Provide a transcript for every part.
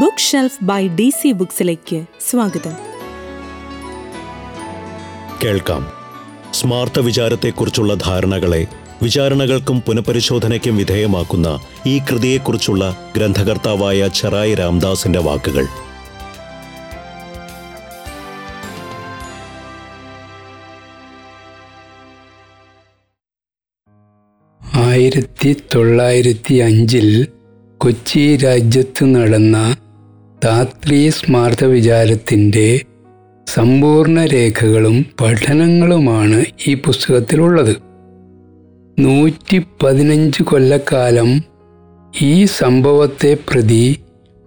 Book shelf by D C ബുക്സിലേക്ക് സ്വാഗതം. കേൾക്കാം. സ്മാർത്ഥ വിചാരത്തെക്കുറിച്ചുള്ള ധാരണകളെ വിചാരണകൾക്കും പുനഃപരിശോധനയ്ക്കും വിധേയമാക്കുന്ന ഈ കൃതിയെക്കുറിച്ചുള്ള ഗ്രന്ഥകർത്താവായ ചെറായി രാംദാസിന്റെ വാക്കുകൾ. ആയിരത്തി തൊള്ളായിരത്തി അഞ്ചിൽ കൊച്ചി രാജ്യത്ത് നടന്ന താത്രീ സ്മാർത്ഥ വിചാരത്തിന്റെ സമ്പൂർണ രേഖകളും പഠനങ്ങളുമാണ് ഈ പുസ്തകത്തിലുള്ളത്. നൂറ്റി പതിനഞ്ച് കൊല്ലക്കാലം ഈ സംഭവത്തെ പ്രതി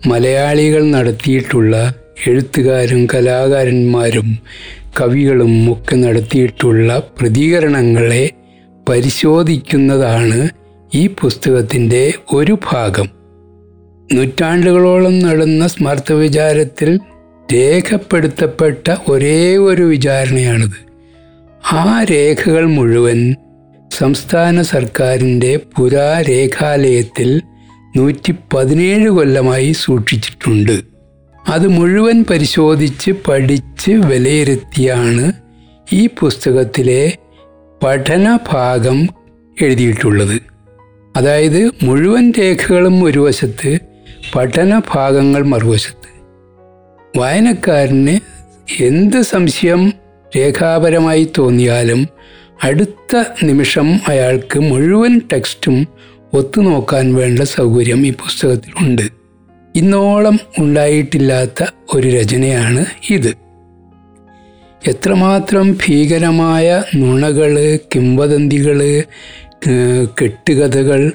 മലയാളികൾ നടത്തിയിട്ടുള്ള എഴുത്തുകാരും കലാകാരന്മാരും കവികളും ഒക്കെ നടത്തിയിട്ടുള്ള പ്രതികരണങ്ങളെ പരിശോധിക്കുന്നതാണ് ഈ പുസ്തകത്തിന്റെ ഒരു ഭാഗം. നൂറ്റാണ്ടുകളോളം നടന്ന സ്മർത്ത വിചാരത്തിൽ രേഖപ്പെടുത്തപ്പെട്ട ഒരേ ഒരു വിചാരണയാണിത്. ആ രേഖകൾ മുഴുവൻ സംസ്ഥാന സർക്കാരിന്റെ പുരാരേഖാലയത്തിൽ നൂറ്റി പതിനേഴ് കൊല്ലമായി സൂക്ഷിച്ചിട്ടുണ്ട്. അത് മുഴുവൻ പരിശോധിച്ച് പഠിച്ച് വിലയിരുത്തിയാണ് ഈ പുസ്തകത്തിലെ പഠനഭാഗം എഴുതിയിട്ടുള്ളത്. അതായത് മുഴുവൻ രേഖകളും ഒരു വശത്ത് പഠന ഭാഗങ്ങൾ മറുവശത്ത്. വായനക്കാരന് എന്ത് സംശയം രേഖാപരമായി തോന്നിയാലും അടുത്ത നിമിഷം അയാൾക്ക് മുഴുവൻ ടെക്സ്റ്റും ഒത്തുനോക്കാൻ വേണ്ട സൗകര്യം ഈ പുസ്തകത്തിലുണ്ട് ഇന്നോളം ഉണ്ടായിട്ടില്ലാത്ത ഒരു രചനയാണ് ഇത്. എത്രമാത്രം ഭീകരമായ നുണകൾ കിംവദന്തികൾ കെട്ടുകഥകൾ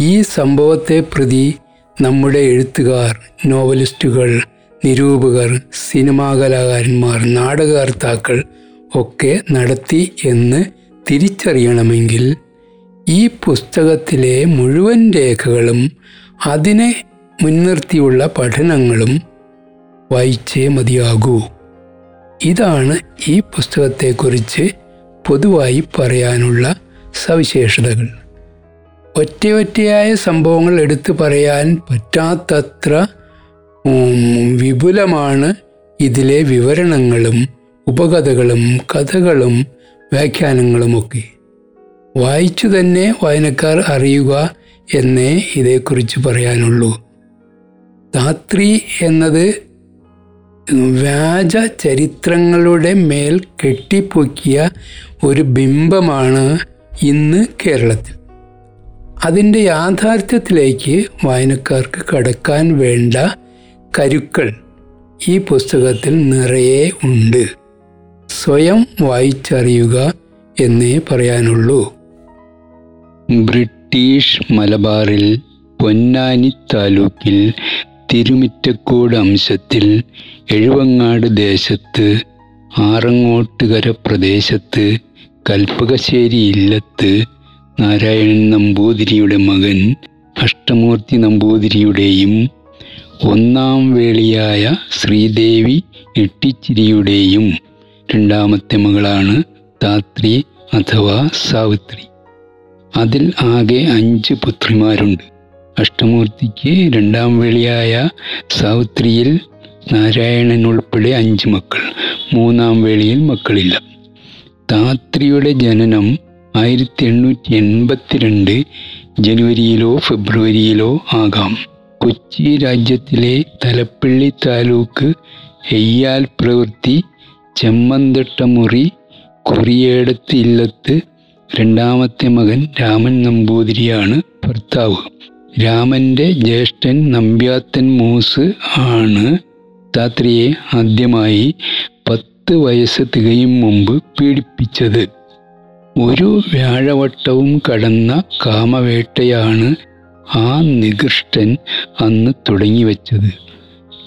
ഈ സംഭവത്തെ പ്രതി നമ്മുടെ എഴുത്തുകാർ നോവലിസ്റ്റുകൾ നിരൂപകർ സിനിമാ കലാകാരന്മാർ നാടകകർത്താക്കൾ ഒക്കെ നടത്തി എന്ന് തിരിച്ചറിയണമെങ്കിൽ ഈ പുസ്തകത്തിലെ മുഴുവൻ രേഖകളും അതിനെ മുൻനിർത്തിയുള്ള പഠനങ്ങളും വായിച്ചേ മതിയാകൂ. ഇതാണ് ഈ പുസ്തകത്തെക്കുറിച്ച് പൊതുവായി പറയാനുള്ള സവിശേഷതകൾ. ഒറ്റയൊറ്റയായ സംഭവങ്ങൾ എടുത്തു പറയാൻ പറ്റാത്തത്ര വിപുലമാണ് ഇതിലെ വിവരണങ്ങളും ഉപകഥകളും കഥകളും വ്യാഖ്യാനങ്ങളുമൊക്കെ. വായിച്ചു തന്നെ വായനക്കാർ അറിയുക എന്നേ ഇതേക്കുറിച്ച് പറയാനുള്ളൂ. ധാത്രി എന്നത് വ്യാജ ചരിത്രങ്ങളുടെ മേൽ കെട്ടിപ്പൊക്കിയ ഒരു ബിംബമാണ് ഇന്ന് കേരളത്തിൽ. അതിന്റെ യാഥാർത്ഥ്യത്തിലേക്ക് വായനക്കാർക്ക് കടക്കാൻ വേണ്ട കരുക്കൾ ഈ പുസ്തകത്തിൽ നിറയെ ഉണ്ട്. സ്വയം വായിച്ചറിയുക എന്നേ പറയാനുള്ളൂ. ബ്രിട്ടീഷ് മലബാറിൽ പൊന്നാനി താലൂക്കിൽ തിരുമിറ്റക്കോട് അംശത്തിൽ എഴുവങ്ങാട് ദേശത്ത് ആറങ്ങോട്ടുകര പ്രദേശത്ത് കൽപ്പകശ്ശേരി ഇല്ലത്ത് നാരായണൻ നമ്പൂതിരിയുടെ മകൻ അഷ്ടമൂർത്തി നമ്പൂതിരിയുടെയും ഒന്നാം വേളിയായ ശ്രീദേവി എട്ടിച്ചിരിയുടെയും രണ്ടാമത്തെ മകളാണ് താത്രി അഥവാ സാവിത്രി. അതിൽ ആകെ അഞ്ച് പുത്രിമാരുണ്ട്. അഷ്ടമൂർത്തിക്ക് രണ്ടാം വേളിയായ സാവിത്രിയിൽ നാരായണൻ ഉൾപ്പെടെ അഞ്ച് മക്കൾ. മൂന്നാം വേളിയിൽ മക്കളില്ല. താത്രിയുടെ ജനനം ആയിരത്തി എണ്ണൂറ്റി എൺപത്തിരണ്ട് ജനുവരിയിലോ ഫെബ്രുവരിയിലോ ആകാം. കൊച്ചി രാജ്യത്തിലെ തലപ്പള്ളി താലൂക്ക് എയ്യാൽ പ്രവൃത്തി ചെമ്മന്തട്ടമുറി കുറിയേടത്ത് ഇല്ലത്ത് രണ്ടാമത്തെ മകൻ രാമൻ നമ്പൂതിരിയാണ് ഭർത്താവ്. രാമന്റെ ജ്യേഷ്ഠൻ നമ്പ്യാത്തൻ മൂസ് ആണ് താത്രിയെ ആദ്യമായി പത്ത് വയസ്സ് തികയും മുമ്പ് പീഡിപ്പിച്ചത്. ഒരു വ്യാഴവട്ടവും കടന്ന കാമവേട്ടയാണ് ആ നികൃഷ്ടൻ അന്ന് തുടങ്ങിവെച്ചത്.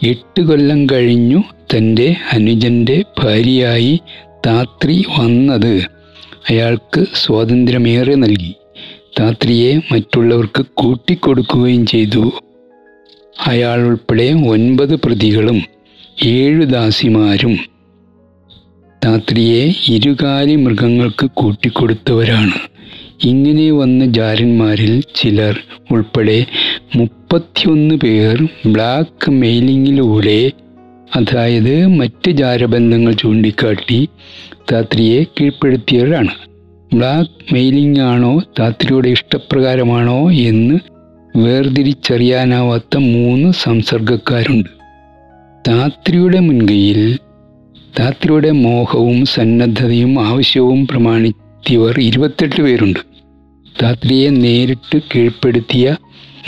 എട്ട് കൊല്ലം കഴിഞ്ഞു തന്റെ അനുജന്റെ ഭാര്യയായി താത്രി വന്നത്. അയാൾക്ക് സ്വാതന്ത്ര്യമേറെ നൽകി. താത്രിയെ മറ്റുള്ളവർക്ക് കൂട്ടിക്കൊടുക്കുകയും ചെയ്തു. അയാൾ ഉൾപ്പെടെ ഒൻപത് പ്രതികളും ഏഴു ദാസിമാരും താത്രിയെ ഇരുകാലി മൃഗങ്ങൾക്ക് കൂട്ടിക്കൊടുത്തവരാണ്. ഇങ്ങനെ വന്ന ജാരന്മാരിൽ ചിലർ ഉൾപ്പെടെ മുപ്പത്തിയൊന്ന് പേർ ബ്ലാക്ക് മെയിലിങ്ങിലൂടെ അതായത് മറ്റ് ജാരബന്ധങ്ങൾ ചൂണ്ടിക്കാട്ടി താത്രിയെ കീഴ്പ്പെടുത്തിയവരാണ്. ബ്ലാക്ക് മെയിലിംഗ് ആണോ താത്രിയുടെ ഇഷ്ടപ്രകാരമാണോ എന്ന് വേർതിരിച്ചറിയാനാവാത്ത മൂന്ന് സംസർഗക്കാരുണ്ട്. താത്രിയുടെ മുൻകൈയിൽ താത്രിയുടെ മോഹവും സന്നദ്ധതയും ആവശ്യവും പ്രമാണിത്തിയവർ ഇരുപത്തെട്ട് പേരുണ്ട്. ധാത്രിയെ നേരിട്ട് കീഴ്പ്പെടുത്തിയ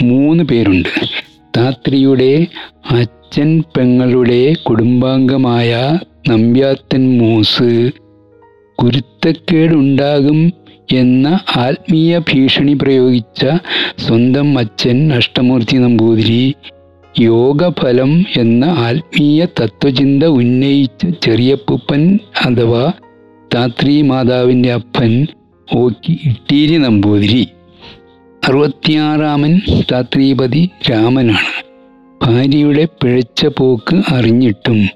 മൂന്ന് പേരുണ്ട്. ധാത്രിയുടെ അച്ഛൻ പെങ്ങളുടെ കുടുംബാംഗമായ നമ്പ്യാത്തൻ മൂസ് കുരുത്തക്കേടുണ്ടാകും എന്ന ആത്മീയ ഭീഷണി പ്രയോഗിച്ച സ്വന്തം അച്ഛൻ അഷ്ടമൂർത്തി നമ്പൂതിരി യോഗഫലം എന്ന ആത്മീയ തത്വചിന്ത ഉന്നയിച്ച ചെറിയപ്പൂപ്പൻ അഥവാ താത്രി മാതാവിന്റെ അപ്പൻ ഓക്കി ഇട്ടീരി നമ്പൂതിരി. അറുപത്തിയാറാമൻ താത്രീപതി രാമനാണ്. ഭാര്യയുടെ പിഴച്ച പോക്ക് അറിഞ്ഞിട്ടും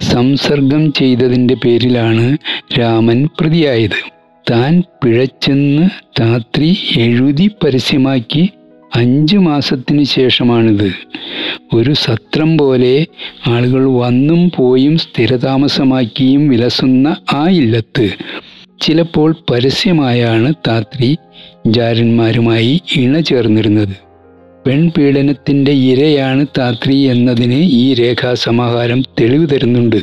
സംസർഗം ചെയ്തതിന്റെ പേരിലാണ് രാമൻ പ്രതിയായത്. താൻ പിഴച്ചെന്ന് താത്രി എഴുതി പരസ്യമാക്കി അഞ്ചു മാസത്തിന് ശേഷമാണിത്. ഒരു സത്രം പോലെ ആളുകൾ വന്നും പോയും സ്ഥിരതാമസമാക്കിയും വിലസുന്ന ആ ഇല്ലത്ത്. ചിലപ്പോൾ പരസ്യമായാണ് താത്രി ജാരന്മാരുമായി ഇണ ചേർന്നിരുന്നത്. പെൺപീഡനത്തിന്റെ ഇരയാണ് താത്രി എന്നതിന് ഈ രേഖാസമാഹാരം തെളിവ് തരുന്നുണ്ട്.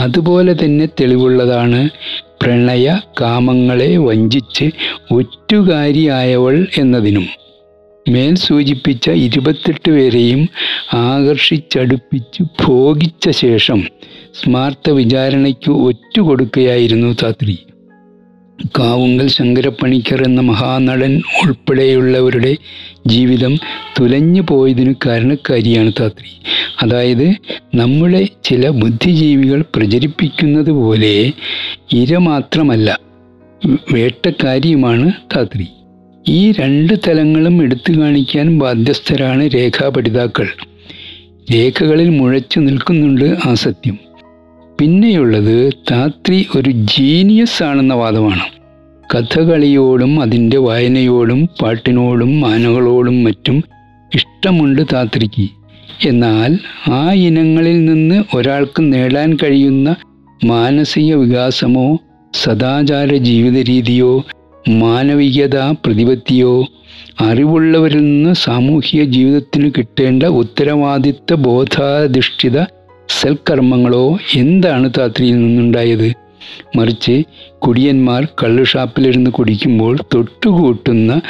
അതുപോലെ തന്നെ തെളിവുള്ളതാണ് പ്രണയ കാമങ്ങളെ വഞ്ചിച്ച് ഒറ്റുകാരിയായവൾ എന്നതിനും. മേൽ സൂചിപ്പിച്ച ഇരുപത്തെട്ട് പേരെയും ആകർഷിച്ചടുപ്പിച്ച് ഭോഗിച്ച ശേഷം സ്മാർത്ഥ വിചാരണയ്ക്ക് ഒറ്റുകൊടുക്കുകയായിരുന്നു താത്രി കാവുങ്കൽ ശങ്കരപ്പണിക്കർ എന്ന മഹാനടൻ ഉൾപ്പെടെയുള്ളവരുടെ ജീവിതം തുലഞ്ഞു പോയതിനു കാരണക്കാരിയാണ് താത്രി അതായത് നമ്മുടെ ചില ബുദ്ധിജീവികൾ പ്രചരിപ്പിക്കുന്നത് പോലെ ഇര മാത്രമല്ല വേട്ടക്കാരിയുമാണ് താത്രി ഈ രണ്ട് തലങ്ങളും എടുത്തു കാണിക്കാൻ ബാധ്യസ്ഥരാണ് രേഖാപഠിതാക്കൾ രേഖകളിൽ മുഴച്ചു നിൽക്കുന്നുണ്ട് ആ സത്യം. പിന്നെയുള്ളത് താത്രി ഒരു ജീനിയസ് ആണെന്ന വാദമാണ്. കഥകളിയോടും അതിന്റെ വായനയോടും പാട്ടിനോടും ആനകളോടും മറ്റും ഇഷ്ടമുണ്ട് താത്രിക്ക് എന്നാൽ ആ ഇനങ്ങളിൽ നിന്ന് ഒരാൾക്ക് നേടാൻ കഴിയുന്ന മാനസിക വികാസമോ സദാചാര ജീവിത രീതിയോ മാനവികത പ്രതിപത്തിയോ അറിവുള്ളവരിൽ നിന്ന് സാമൂഹിക ജീവിതത്തിന് കിട്ടേണ്ട ഉത്തരവാദിത്ത ബോധാധിഷ്ഠിത സൽക്കർമ്മങ്ങളോ എന്താണ് താത്രിയിൽ നിന്നുണ്ടായത്? മറിച്ച് കുടിയന്മാർ കള്ളുഷാപ്പിലിരുന്ന് കുടിക്കുമ്പോൾ തൊട്ടുകൂട്ടുന്ന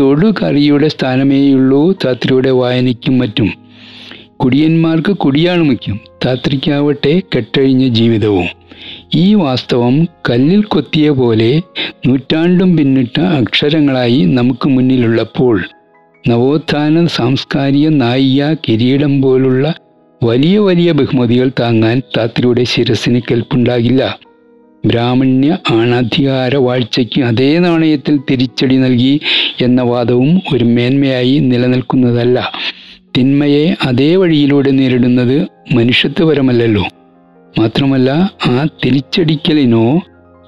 തൊടുകറിയുടെ സ്ഥാനമേയുള്ളൂ താത്രിയുടെ വായനയ്ക്കും മറ്റും. കുടിയന്മാർക്ക് കുടിയാണ് മുഖ്യം താത്രിക്കാവട്ടെ കെട്ടഴിഞ്ഞ ജീവിതവും. ഈ വാസ്തവം കല്ലിൽ കൊത്തിയ പോലെ നൂറ്റാണ്ടും പിന്നിട്ട അക്ഷരങ്ങളായി നമുക്ക് മുന്നിലുള്ളപ്പോൾ നവോത്ഥാന സാംസ്കാരിക നായിക കിരീടം പോലുള്ള വലിയ വലിയ ബഹുമതികൾ താങ്ങാൻ താത്രിയുടെ ശിരസിന് കെൽപ്പുണ്ടാകില്ല. ബ്രാഹ്മണ്യ ആണാധികാര വാഴ്ചയ്ക്ക് അതേ നാണയത്തിൽ തിരിച്ചടി നൽകി എന്ന വാദവും ഒരു മേന്മയായി നിലനിൽക്കുന്നതല്ല. തിന്മയെ അതേ വഴിയിലൂടെ നേരിടുന്നത് മനുഷ്യത്വപരമല്ലല്ലോ. മാത്രമല്ല ആ തിരിച്ചടിക്കലിനോ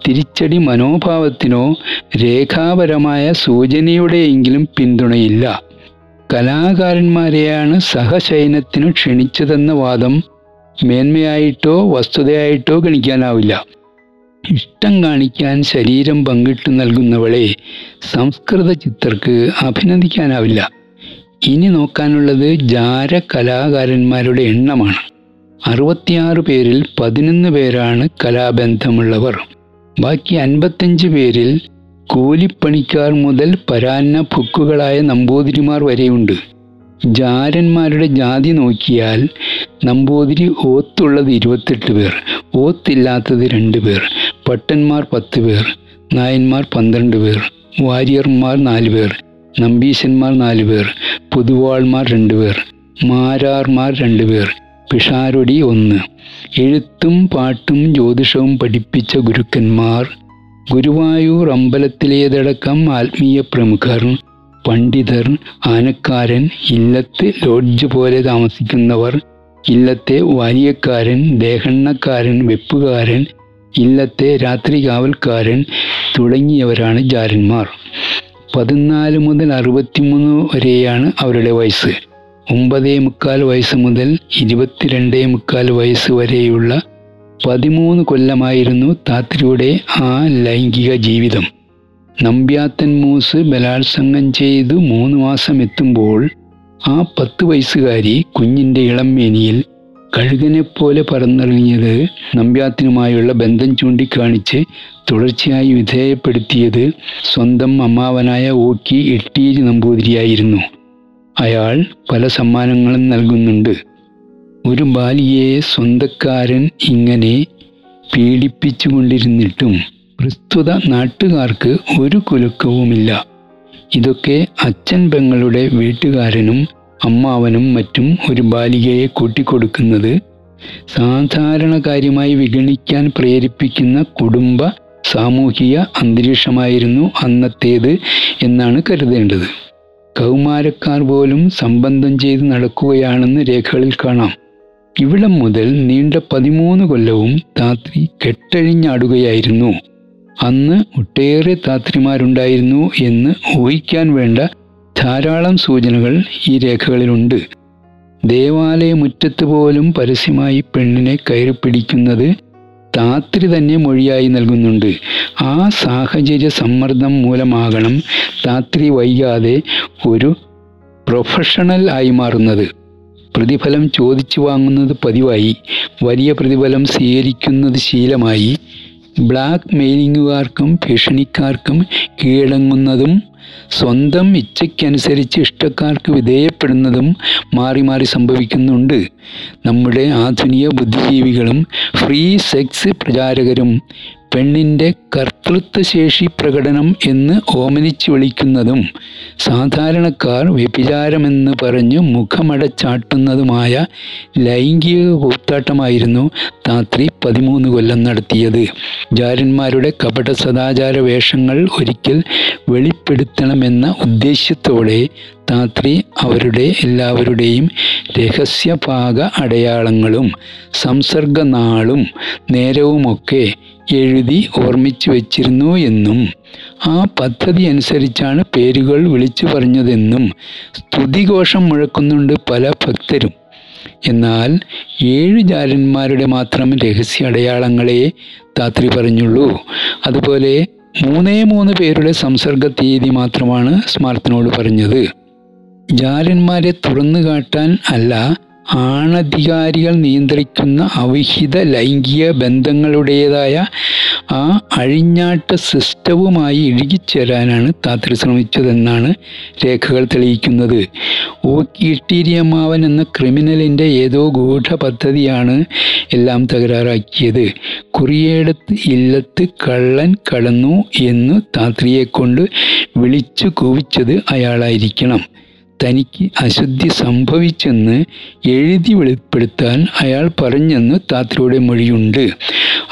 തിരിച്ചടി മനോഭാവത്തിനോ രേഖാപരമായ സൂചനയുടെയെങ്കിലും പിന്തുണയില്ല. കലാകാരന്മാരെയാണ് സഹശയനത്തിനു ക്ഷണിച്ചതെന്ന വാദം മേന്മയായിട്ടോ വസ്തുതയായിട്ടോ ഗണിക്കാനാവില്ല. ഇഷ്ടം കാണിക്കാൻ ശരീരം പങ്കിട്ട് നൽകുന്നവളെ സംസ്കൃത ചിത്രക്ക് അഭിനന്ദിക്കാനാവില്ല. ഇനി നോക്കാനുള്ളത് ജാര കലാകാരന്മാരുടെ എണ്ണമാണ്. അറുപത്തിയാറ് പേരിൽ പതിനൊന്ന് പേരാണ് കലാബന്ധമുള്ളവർ. ബാക്കി അൻപത്തഞ്ച് പേരിൽ കൂലിപ്പണിക്കാർ മുതൽ പരാന്ന ഭുക്കുകളായ നമ്പൂതിരിമാർ വരെയുണ്ട്. ജാരന്മാരുടെ ജാതി നോക്കിയാൽ നമ്പൂതിരി ഓത്തുള്ളത് ഇരുപത്തെട്ട് പേർ ഓത്തില്ലാത്തത് രണ്ട് പേർ പട്ടന്മാർ പത്ത് പേർ നായന്മാർ പന്ത്രണ്ട് പേർ വാര്യർമാർ നാല് പേർ നമ്പീശന്മാർ നാല് പേർ പുതുവാൾമാർ രണ്ട് പേർ മാരാർമാർ രണ്ട് പേർ പിഷാരൊടി ഒന്ന്. എഴുത്തും പാട്ടും ജ്യോതിഷവും പഠിപ്പിച്ച ഗുരുക്കന്മാർ. ഗുരുവായൂർ അമ്പലത്തിലേതടക്കം ആത്മീയ പ്രമുഖർ. പണ്ഡിതർ ആനക്കാരൻ ഇല്ലത്ത് ലോഡ്ജ് പോലെ താമസിക്കുന്നവർ. ഇല്ലത്തെ വാരിയക്കാരൻ ദേഹണ്ണക്കാരൻ വെപ്പുകാരൻ. ഇല്ലത്തെ രാത്രി കാവൽക്കാരൻ തുടങ്ങിയവരാണ് ജാരന്മാർ. പതിനാല് മുതൽ അറുപത്തിമൂന്ന് വരെയാണ് അവരുടെ വയസ്സ്. ഒമ്പതേ മുക്കാൽ വയസ്സ് മുതൽ ഇരുപത്തിരണ്ടേ മുക്കാൽ വയസ്സ് വരെയുള്ള പതിമൂന്ന് കൊല്ലമായിരുന്നു താത്രിയുടെ ആ ലൈംഗിക ജീവിതം. നമ്പ്യാത്തൻ മൂസ് ബലാത്സംഗം ചെയ്തു മൂന്ന് മാസം എത്തുമ്പോൾ ആ പത്ത് വയസ്സുകാരി കുഞ്ഞിന്റെ മേനിയിൽ കഴുകനെപ്പോലെ പറന്നിറങ്ങിയത് നമ്പ്യാത്തിനുമായുള്ള ബന്ധം ചൂണ്ടിക്കാണിച്ച് തുടർച്ചയായി വിധേയപ്പെടുത്തിയത് സ്വന്തം അമ്മാവനായ ഓക്കി എട്ടീരി നമ്പൂതിരിയായിരുന്നു. അയാൾ പല സമ്മാനങ്ങളും നൽകുന്നുണ്ട്. ഒരു ബാലിയെ സ്വന്തക്കാരൻ ഇങ്ങനെ പീഡിപ്പിച്ചുകൊണ്ടിരുന്നിട്ടും പ്രസ്തുത നാട്ടുകാർക്ക് ഒരു കുലുക്കവുമില്ല. ഇതൊക്കെ അച്ഛൻ പെങ്ങളുടെ വീട്ടുകാരനും അമ്മാവനും മറ്റും ഒരു ബാലികയെ കൂട്ടിക്കൊടുക്കുന്നത് സാധാരണ കാര്യമായി വിഗണിക്കാൻ പ്രേരിപ്പിക്കുന്ന കുടുംബ സാമൂഹിക അന്തരീക്ഷമായിരുന്നു അന്നത്തേത് എന്നാണ് കരുതേണ്ടത്. കൗമാരക്കാർ പോലും സംബന്ധം ചെയ്ത് നടക്കുകയാണെന്ന് രേഖകളിൽ കാണാം. ഇവിടം മുതൽ നീണ്ട പതിമൂന്ന് കൊല്ലവും താത്രി കെട്ടഴിഞ്ഞാടുകയായിരുന്നു. അന്ന് ഒട്ടേറെ താത്രിമാരുണ്ടായിരുന്നു എന്ന് ഊഹിക്കാൻ വേണ്ട ധാരാളം സൂചനകൾ ഈ രേഖകളിലുണ്ട്. ദേവാലയ മുറ്റത്ത് പോലും പരസ്യമായി പെണ്ണിനെ കയറി പിടിക്കുന്നത് താത്രി തന്നെ മൊഴിയായി നൽകുന്നുണ്ട്. ആ സാഹചര്യ സമ്മർദ്ദം മൂലമാകണം താത്രി വൈകാതെ ഒരു പ്രൊഫഷണൽ ആയി മാറുന്നത്. പ്രതിഫലം ചോദിച്ചു വാങ്ങുന്നത് പതിവായി. വലിയ പ്രതിഫലം സ്വീകരിക്കുന്നത് ശീലമായി. ബ്ലാക്ക് മെയിലിങ്ങുകാർക്കും ഭീഷണിക്കാർക്കും കീഴടങ്ങുന്നതും സ്വന്തം ഇച്ഛയ്ക്കനുസരിച്ച് ഇഷ്ടക്കാർക്ക് വിധേയപ്പെടുന്നതും മാറി മാറി സംഭവിക്കുന്നുണ്ട്. നമ്മുടെ ആധുനിക ബുദ്ധിജീവികളും ഫ്രീ സെക്സ് പ്രചാരകരും പെണ്ണിന്റെ കർത്തൃത്വശേഷി പ്രകടനം എന്ന് ഓമനിച്ചു വിളിക്കുന്നതും സാധാരണക്കാർ വ്യഭിചാരമെന്ന് പറഞ്ഞ് മുഖമടച്ചാട്ടുന്നതുമായ ലൈംഗിക കൂത്താട്ടമായിരുന്നു താത്രി പതിമൂന്ന് കൊല്ലം നടത്തിയത്. ജാരന്മാരുടെ കപട സദാചാര വേഷങ്ങൾ ഒരിക്കൽ വെളിപ്പെടുത്തണമെന്ന ഉദ്ദേശ്യത്തോടെ താത്രി അവരുടെ എല്ലാവരുടെയും രഹസ്യഭാഗ അടയാളങ്ങളും സംസർഗനാളും നേരവുമൊക്കെ എഴുതി ഓർമ്മിച്ചു വച്ചിരുന്നു എന്നും ആ പദ്ധതി അനുസരിച്ചാണ് പേരുകൾ വിളിച്ചു പറഞ്ഞതെന്നും സ്തുതിഘോഷം മുഴക്കുന്നുണ്ട് പല ഭക്തരും. എന്നാൽ ഏഴ് ജാരന്മാരുടെ മാത്രം രഹസ്യ അടയാളങ്ങളെ താത്രി പറഞ്ഞുള്ളൂ. അതുപോലെ മൂന്നേ മൂന്ന് പേരുടെ സംസർഗ തീയതി മാത്രമാണ് സ്മാർത്തിനോട് പറഞ്ഞത്. ജാരന്മാരെ തുറന്നു കാട്ടാൻ അല്ല ആണധികാരികൾ നിയന്ത്രിക്കുന്ന അവിഹിത ലൈംഗിക ബന്ധങ്ങളുടേതായ ആ അഴിഞ്ഞാട്ട സിസ്റ്റവുമായി ഇഴുകിച്ചേരാനാണ് താത്രി ശ്രമിച്ചതെന്നാണ് രേഖകൾ തെളിയിക്കുന്നത്. ഓ കീട്ടീരിയമ്മാവൻ എന്ന ക്രിമിനലിന്റെ ഏതോ ഗൂഢ പദ്ധതിയാണ് എല്ലാം തകരാറാക്കിയത്. കുറിയേടത്ത് ഇല്ലത്ത് കള്ളൻ കടന്നു എന്ന് താത്രിയെക്കൊണ്ട് വിളിച്ചു കൂവിച്ചത് അയാളായിരിക്കണം. തനിക്ക് അശുദ്ധി സംഭവിച്ചെന്ന് എഴുതി വെളിപ്പെടുത്താൻ അയാൾ പറഞ്ഞെന്ന് താത്രിയുടെ മൊഴിയുണ്ട്.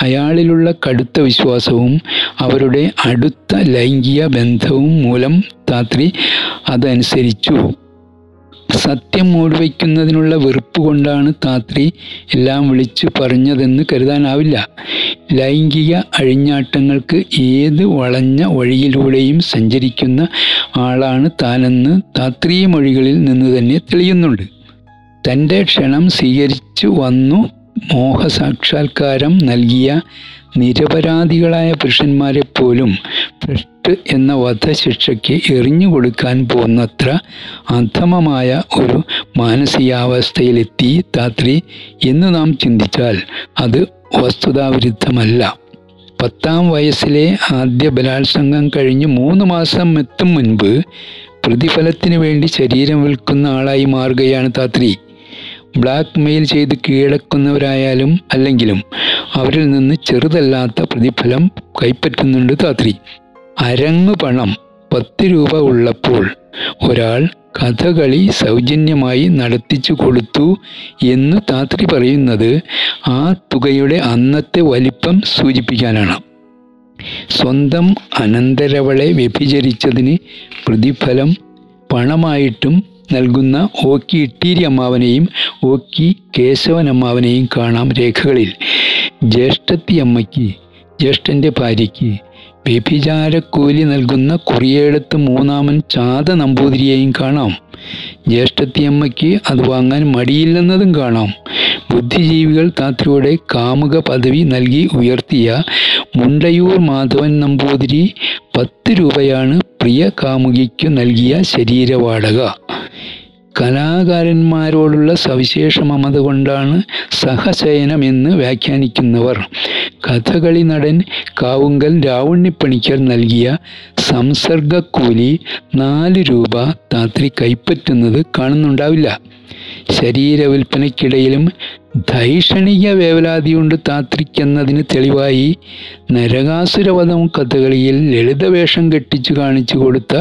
അയാളിലുള്ള കടുത്ത വിശ്വാസവും അവരുടെ അടുത്ത ലൈംഗിക ബന്ധവും മൂലം താത്രി അതനുസരിച്ചു. സത്യം മൂടിവയ്ക്കുന്നതിനുള്ള വെറുപ്പ് കൊണ്ടാണ് താത്രി എല്ലാം വിളിച്ചു പറഞ്ഞതെന്ന് കരുതാനാവില്ല. ലൈംഗിക അഴിഞ്ഞാട്ടങ്ങൾക്ക് ഏത് വളഞ്ഞ വഴിയിലൂടെയും സഞ്ചരിക്കുന്ന ആളാണ് താനെന്ന് താത്രീയ മൊഴികളിൽ നിന്ന് തന്നെ തെളിയുന്നുണ്ട്. തന്റെ ക്ഷണം സ്വീകരിച്ചു വന്നു മോഹസാക്ഷാത്കാരം നൽകിയ നിരപരാധികളായ പുരുഷന്മാരെ പോലും ഭ്രഷ്ട് എന്ന വധശിക്ഷയ്ക്ക് എറിഞ്ഞുകൊടുക്കാൻ പോകുന്നത്ര അധമമായ ഒരു മാനസികാവസ്ഥയിലെത്തി താത്രി എന്ന് നാം ചിന്തിച്ചാൽ അത് വസ്തുതാവിരുദ്ധമല്ല. പത്താം വയസ്സിലെ ആദ്യ ബലാത്സംഗം കഴിഞ്ഞ് മൂന്ന് മാസം എത്തും മുൻപ് പ്രതിഫലത്തിന് വേണ്ടി ശരീരം വിൽക്കുന്ന ആളായി മാറുകയാണ് താത്രി ബ്ലാക്ക് മെയിൽ ചെയ്ത് കീഴടക്കുന്നവരായാലും അല്ലെങ്കിലും അവരിൽ നിന്ന് ചെറുതല്ലാത്ത പ്രതിഫലം കൈപ്പറ്റുന്നുണ്ട് താത്രി അരങ്ങ് പണം പത്ത് രൂപ ഉള്ളപ്പോൾ ഒരാൾ കഥകളി സൗജന്യമായി നടത്തിച്ചു കൊടുത്തു എന്ന് താത്രി പറയുന്നത് ആ തുകയുടെ അന്നത്തെ വലിപ്പം സൂചിപ്പിക്കാനാണ്. സ്വന്തം അനന്തരവളെ വ്യഭിചരിച്ചതിന് പ്രതിഫലം പണമായിട്ടും നൽകുന്ന ഓക്കി ഇട്ടീരി അമ്മാവനെയും ഓക്കി കേശവൻ അമ്മാവനെയും കാണാം രേഖകളിൽ. ജ്യേഷ്ഠത്തി അമ്മയ്ക്ക് ജ്യേഷ്ഠന്റെ ഭാര്യയ്ക്ക് വ്യഭിചാരക്കൂലി നൽകുന്ന കുറിയെടുത്ത് മൂന്നാമൻ ചാത നമ്പൂതിരിയെയും കാണാം. ജ്യേഷ്ഠത്തിയമ്മയ്ക്ക് അത് വാങ്ങാൻ മടിയില്ലെന്നതും കാണാം. ബുദ്ധിജീവികൾ താത്രിയുടെ കാമുക പദവി നൽകി ഉയർത്തിയ മുണ്ടയൂർ മാധവൻ നമ്പൂതിരി പത്ത് രൂപയാണ് പ്രിയ കാമുകിക്കു നൽകിയ ശരീരവാടക. കലാകാരന്മാരോടുള്ള സവിശേഷ മമത കൊണ്ടാണ് സഹശയനമെന്ന് വ്യാഖ്യാനിക്കുന്നവർ. കഥകളി നടൻ കാവുങ്കൽ രാവണ്യപ്പണിക്കർ നൽകിയ സംസർഗക്കൂലി നാല് രൂപ താത്രി കൈപ്പറ്റുന്നത് കാണുന്നുണ്ടാവില്ല. ശരീര വിൽപ്പനയ്ക്കിടയിലും ധൈഷണിക വേവലാതിയുണ്ട് താത്രിക്കെന്നതിന് തെളിവായി നരകാസുരവധം കഥകളിയിൽ ലളിതവേഷം കെട്ടിച്ചു കാണിച്ചു കൊടുത്ത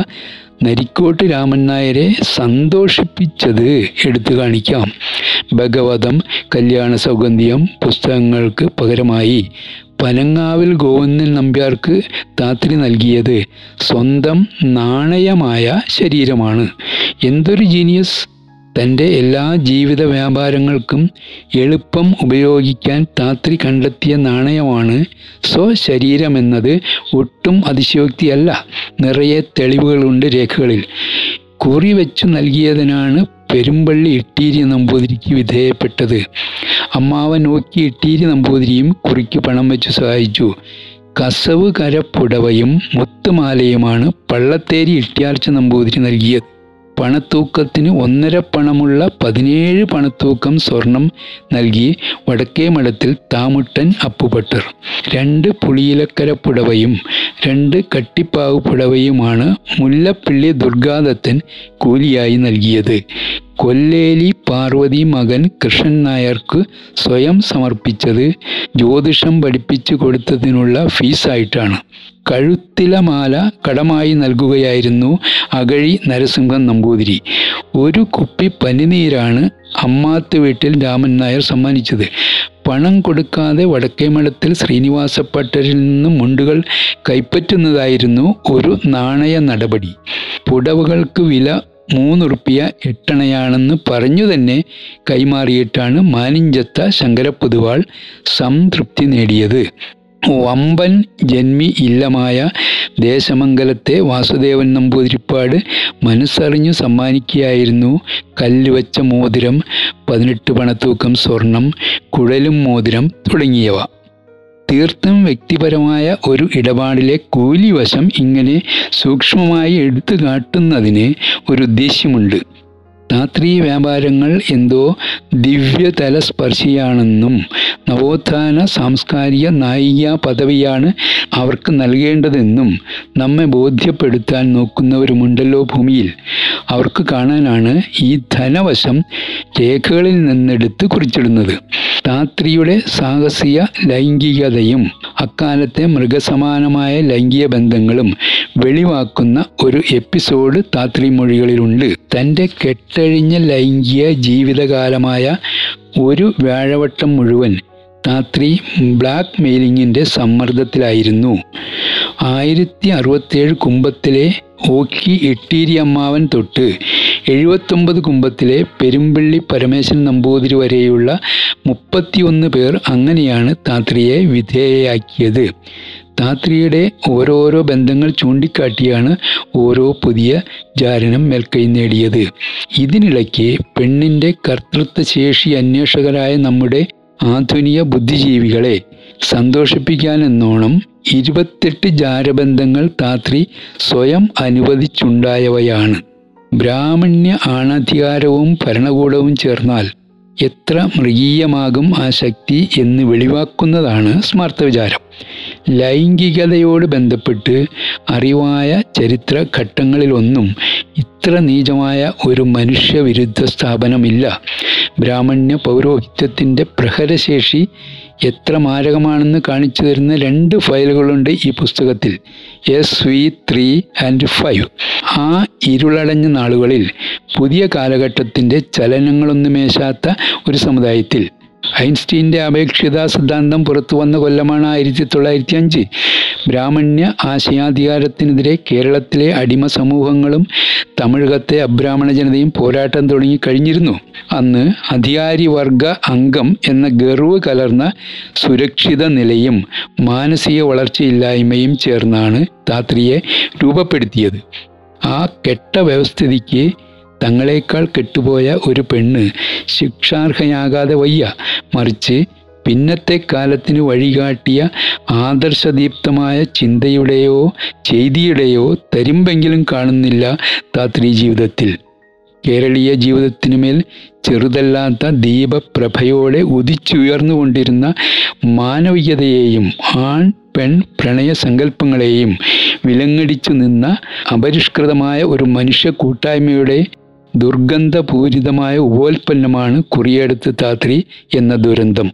നരിക്കോട്ട് രാമൻ നായരെ സന്തോഷിപ്പിച്ചത് എടുത്തു കാണിക്കാം. ഭഗവതം കല്യാണ സൗഗന്ധ്യം പുസ്തകങ്ങൾക്ക് പകരമായി പനങ്ങാവിൽ ഗോവിന്ദൻ നമ്പ്യാർക്ക് താത്രി നൽകിയത് സ്വന്തം നാണയമായ ശരീരമാണ്. എന്തൊരു ജീനിയസ് തന്റെ എല്ലാ ജീവിത വ്യാപാരങ്ങൾക്കും എളുപ്പം ഉപയോഗിക്കാൻ താത്രി കണ്ടെത്തിയ നാണയമാണ് സ്വശരീരമെന്നത് ഒട്ടും അതിശയോക്തിയല്ല. നിറയെ തെളിവുകളുണ്ട് രേഖകളിൽ. കുറി വെച്ചു നൽകിയതിനാണ് പെരുമ്പള്ളി ഇട്ടീരി നമ്പൂതിരിക്ക് വിധേയപ്പെട്ടത്. അമ്മാവൻ നോക്കി ഇട്ടീരി നമ്പൂതിരിയും കുറിക്ക് പണം വെച്ച് സഹായിച്ചു. കസവ് കരപ്പുടവയും മുത്തുമാലയുമാണ് പള്ളത്തേരി ഇട്ടിയാർച്ച നമ്പൂതിരി നൽകിയത്. പണത്തൂക്കത്തിന് ഒന്നര പണമുള്ള പതിനേഴ് പണത്തൂക്കം സ്വർണം നൽകി വടക്കേ മഠത്തിൽ താമുട്ടൻ അപ്പുപട്ടർ. രണ്ട് പുളിയിലക്കര പുടവയും രണ്ട് കട്ടിപ്പാവ് പുടവയുമാണ് മുല്ലപ്പള്ളി ദുർഗാദത്തൻ കൂലിയായി നൽകിയത്. കൊല്ലേലി പാർവതി മകൻ കൃഷ്ണൻ നായർക്ക് സ്വയം സമർപ്പിച്ചത് ജ്യോതിഷം പഠിപ്പിച്ചു കൊടുത്തതിനുള്ള ഫീസായിട്ടാണ്. കഴുത്തില മാല കടമായി നൽകുകയായിരുന്നു അകഴി നരസിംഹൻ നമ്പൂതിരി. ഒരു കുപ്പി പനിനീരാണ് അമ്മാത്ത് വീട്ടിൽ രാമൻ നായർ സമ്മാനിച്ചത്. പണം കൊടുക്കാതെ വടക്കേമഠത്തിൽ ശ്രീനിവാസ പട്ടരിൽ നിന്ന് മുണ്ടുകൾ കൈപ്പറ്റുന്നതായിരുന്നു ഒരു നാണയ നടപടി. പുടവകൾക്ക് വില മൂന്നുറുപ്പിയ എട്ടണയാണെന്ന് പറഞ്ഞു തന്നെ കൈമാറിയിട്ടാണ് മാനിഞ്ചത്ത ശങ്കരപ്പൊതുവാൾ സംതൃപ്തി നേടിയത്. വമ്പൻ ജന്മി ഇല്ലമായ ദേശമംഗലത്തെ വാസുദേവൻ നമ്പൂതിരിപ്പാട് മനസ്സറിഞ്ഞു സമ്മാനിക്കുകയായിരുന്നു. കല്ലുവച്ച മോതിരം പതിനെട്ട് പണത്തൂക്കം സ്വർണം കുഴലും മോതിരം തുടങ്ങിയവ. തീർത്തും വ്യക്തിപരമായ ഒരു ഇടപാടിലെ കൂലിവശം ഇങ്ങനെ സൂക്ഷ്മമായി എടുത്തു കാട്ടുന്നതിന് ഒരു ഉദ്ദേശ്യമുണ്ട്. രാത്രി വ്യാപാരങ്ങൾ എന്തോ ദിവ്യതല സ്പർശിയാണെന്നും നവോത്ഥാന സാംസ്കാരിക നായിക പദവിയാണ് അവർക്ക് നൽകേണ്ടതെന്നും നമ്മെ ബോധ്യപ്പെടുത്താൻ നോക്കുന്നവരുമുണ്ടല്ലോ ഭൂമിയിൽ. അവർക്ക് കാണാനാണ് ഈ ധനവശം രേഖകളിൽ നിന്നെടുത്ത് കുറിച്ചിടുന്നത്. താത്രിയുടെ സാഹസിക ലൈംഗികതയും അക്കാലത്തെ മൃഗസമാനമായ ലൈംഗിക ബന്ധങ്ങളും വെളിവാക്കുന്ന ഒരു എപ്പിസോഡ് താത്രി മൊഴികളിലുണ്ട് തന്റെ കെട്ടഴിഞ്ഞ ലൈംഗിക ജീവിതകാലമായ ഒരു വ്യാഴവട്ടം മുഴുവൻ താത്രി ബ്ലാക്ക് മെയിലിങ്ങിന്റെ സമ്മർദ്ദത്തിലായിരുന്നു. ആയിരത്തി അറുപത്തേഴ് കുംഭത്തിലെ ഓക്കി ഇട്ടീരി അമ്മാവൻ തൊട്ട് എഴുപത്തൊമ്പത് കുംഭത്തിലെ പെരുമ്പള്ളി പരമേശ്വരൻ നമ്പൂതിരി വരെയുള്ള മുപ്പത്തിയൊന്ന് പേർ അങ്ങനെയാണ് താത്രിയെ വിധേയയാക്കിയത്. താത്രിയുടെ ഓരോരോ ബന്ധങ്ങൾ ചൂണ്ടിക്കാട്ടിയാണ് ഓരോ പുതിയ ജാരനം മേൽക്കൈ നേടിയത്. ഇതിനിടയ്ക്ക് പെണ്ണിന്റെ കർത്തൃത്വശേഷി അന്വേഷകരായ നമ്മുടെ ആധുനിക ബുദ്ധിജീവികളെ സന്തോഷിപ്പിക്കാനെന്നോണം ഇരുപത്തെട്ട് ജാരബന്ധങ്ങൾ താത്രി സ്വയം അനുവദിച്ചുണ്ടായവയാണ്. ബ്രാഹ്മണ്യ ആണാധികാരവും ഭരണകൂടവും ചേർന്നാൽ എത്ര മൃഗീയമാകും ആ ശക്തി എന്ന് വെളിവാക്കുന്നതാണ് സ്മാർത്ഥ വിചാരം. ലൈംഗികതയോട് ബന്ധപ്പെട്ട് അറിവായ ചരിത്ര ഘട്ടങ്ങളിലൊന്നും ഇത്ര നീചമായ ഒരു മനുഷ്യവിരുദ്ധ സ്ഥാപനമില്ല. ബ്രാഹ്മണ്യ പൗരോഹിത്യത്തിന്റെ പ്രഹരശേഷി എത്ര മാരകമാണെന്ന് കാണിച്ചു തരുന്ന രണ്ട് ഫയലുകളുണ്ട് ഈ പുസ്തകത്തിൽ. S V three and five ആ ഇരുളടഞ്ഞ നാളുകളിൽ പുതിയ കാലഘട്ടത്തിന്റെ ചലനങ്ങളൊന്നുമേശാത്ത ഒരു സമുദായത്തിൽ ഐൻസ്റ്റീന്റെ അപേക്ഷിത സിദ്ധാന്തം പുറത്തു വന്ന കൊല്ലമാണ് ആയിരത്തി തൊള്ളായിരത്തി അഞ്ച് ബ്രാഹ്മണ്യ ആശയാധികാരത്തിനെതിരെ കേരളത്തിലെ അടിമ സമൂഹങ്ങളും തമിഴകത്തെ അബ്രാഹ്മണ ജനതയും പോരാട്ടം തുടങ്ങി കഴിഞ്ഞിരുന്നു. അന്ന് അധികാരി വർഗ അംഗം എന്ന ഗർവ് കലർന്ന സുരക്ഷിത നിലയും മാനസിക വളർച്ചയില്ലായ്മയും ചേർന്നാണ് താത്രിയെ രൂപപ്പെടുത്തിയത്. ആ കെട്ട വ്യവസ്ഥിതിക്ക് തങ്ങളെക്കാൾ കെട്ടുപോയ ഒരു പെണ്ണ് ശിക്ഷാർഹയാകാതെ വയ്യ. മറിച്ച് പിന്നത്തെ കാലത്തിന് വഴികാട്ടിയ ആദർശദീപ്തമായ ചിന്തയുടെയോ ചെയ്തിയുടെയോ തരിമ്പെങ്കിലും കാണുന്നില്ല താത്രി ജീവിതത്തിൽ. കേരളീയ ജീവിതത്തിനുമേൽ ചെറുതല്ലാത്ത ദീപപ്രഭയോടെ ഉദിച്ചുയർന്നുകൊണ്ടിരുന്ന മാനവികതയെയും ആൺ പെൺ പ്രണയ സങ്കല്പങ്ങളെയും വിലങ്ങടിച്ചു നിന്ന അപരിഷ്കൃതമായ ഒരു മനുഷ്യ കൂട്ടായ്മയുടെ ദുർഗന്ധപൂരിതമായ ഉപോൽപ്പന്നമാണ് കുറിയടുത്ത് താത്രി എന്ന ദുരന്തം.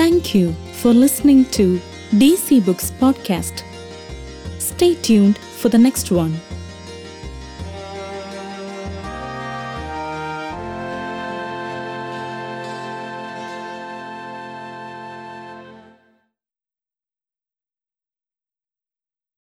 Thank you for listening to D C books podcast stay tune for the next one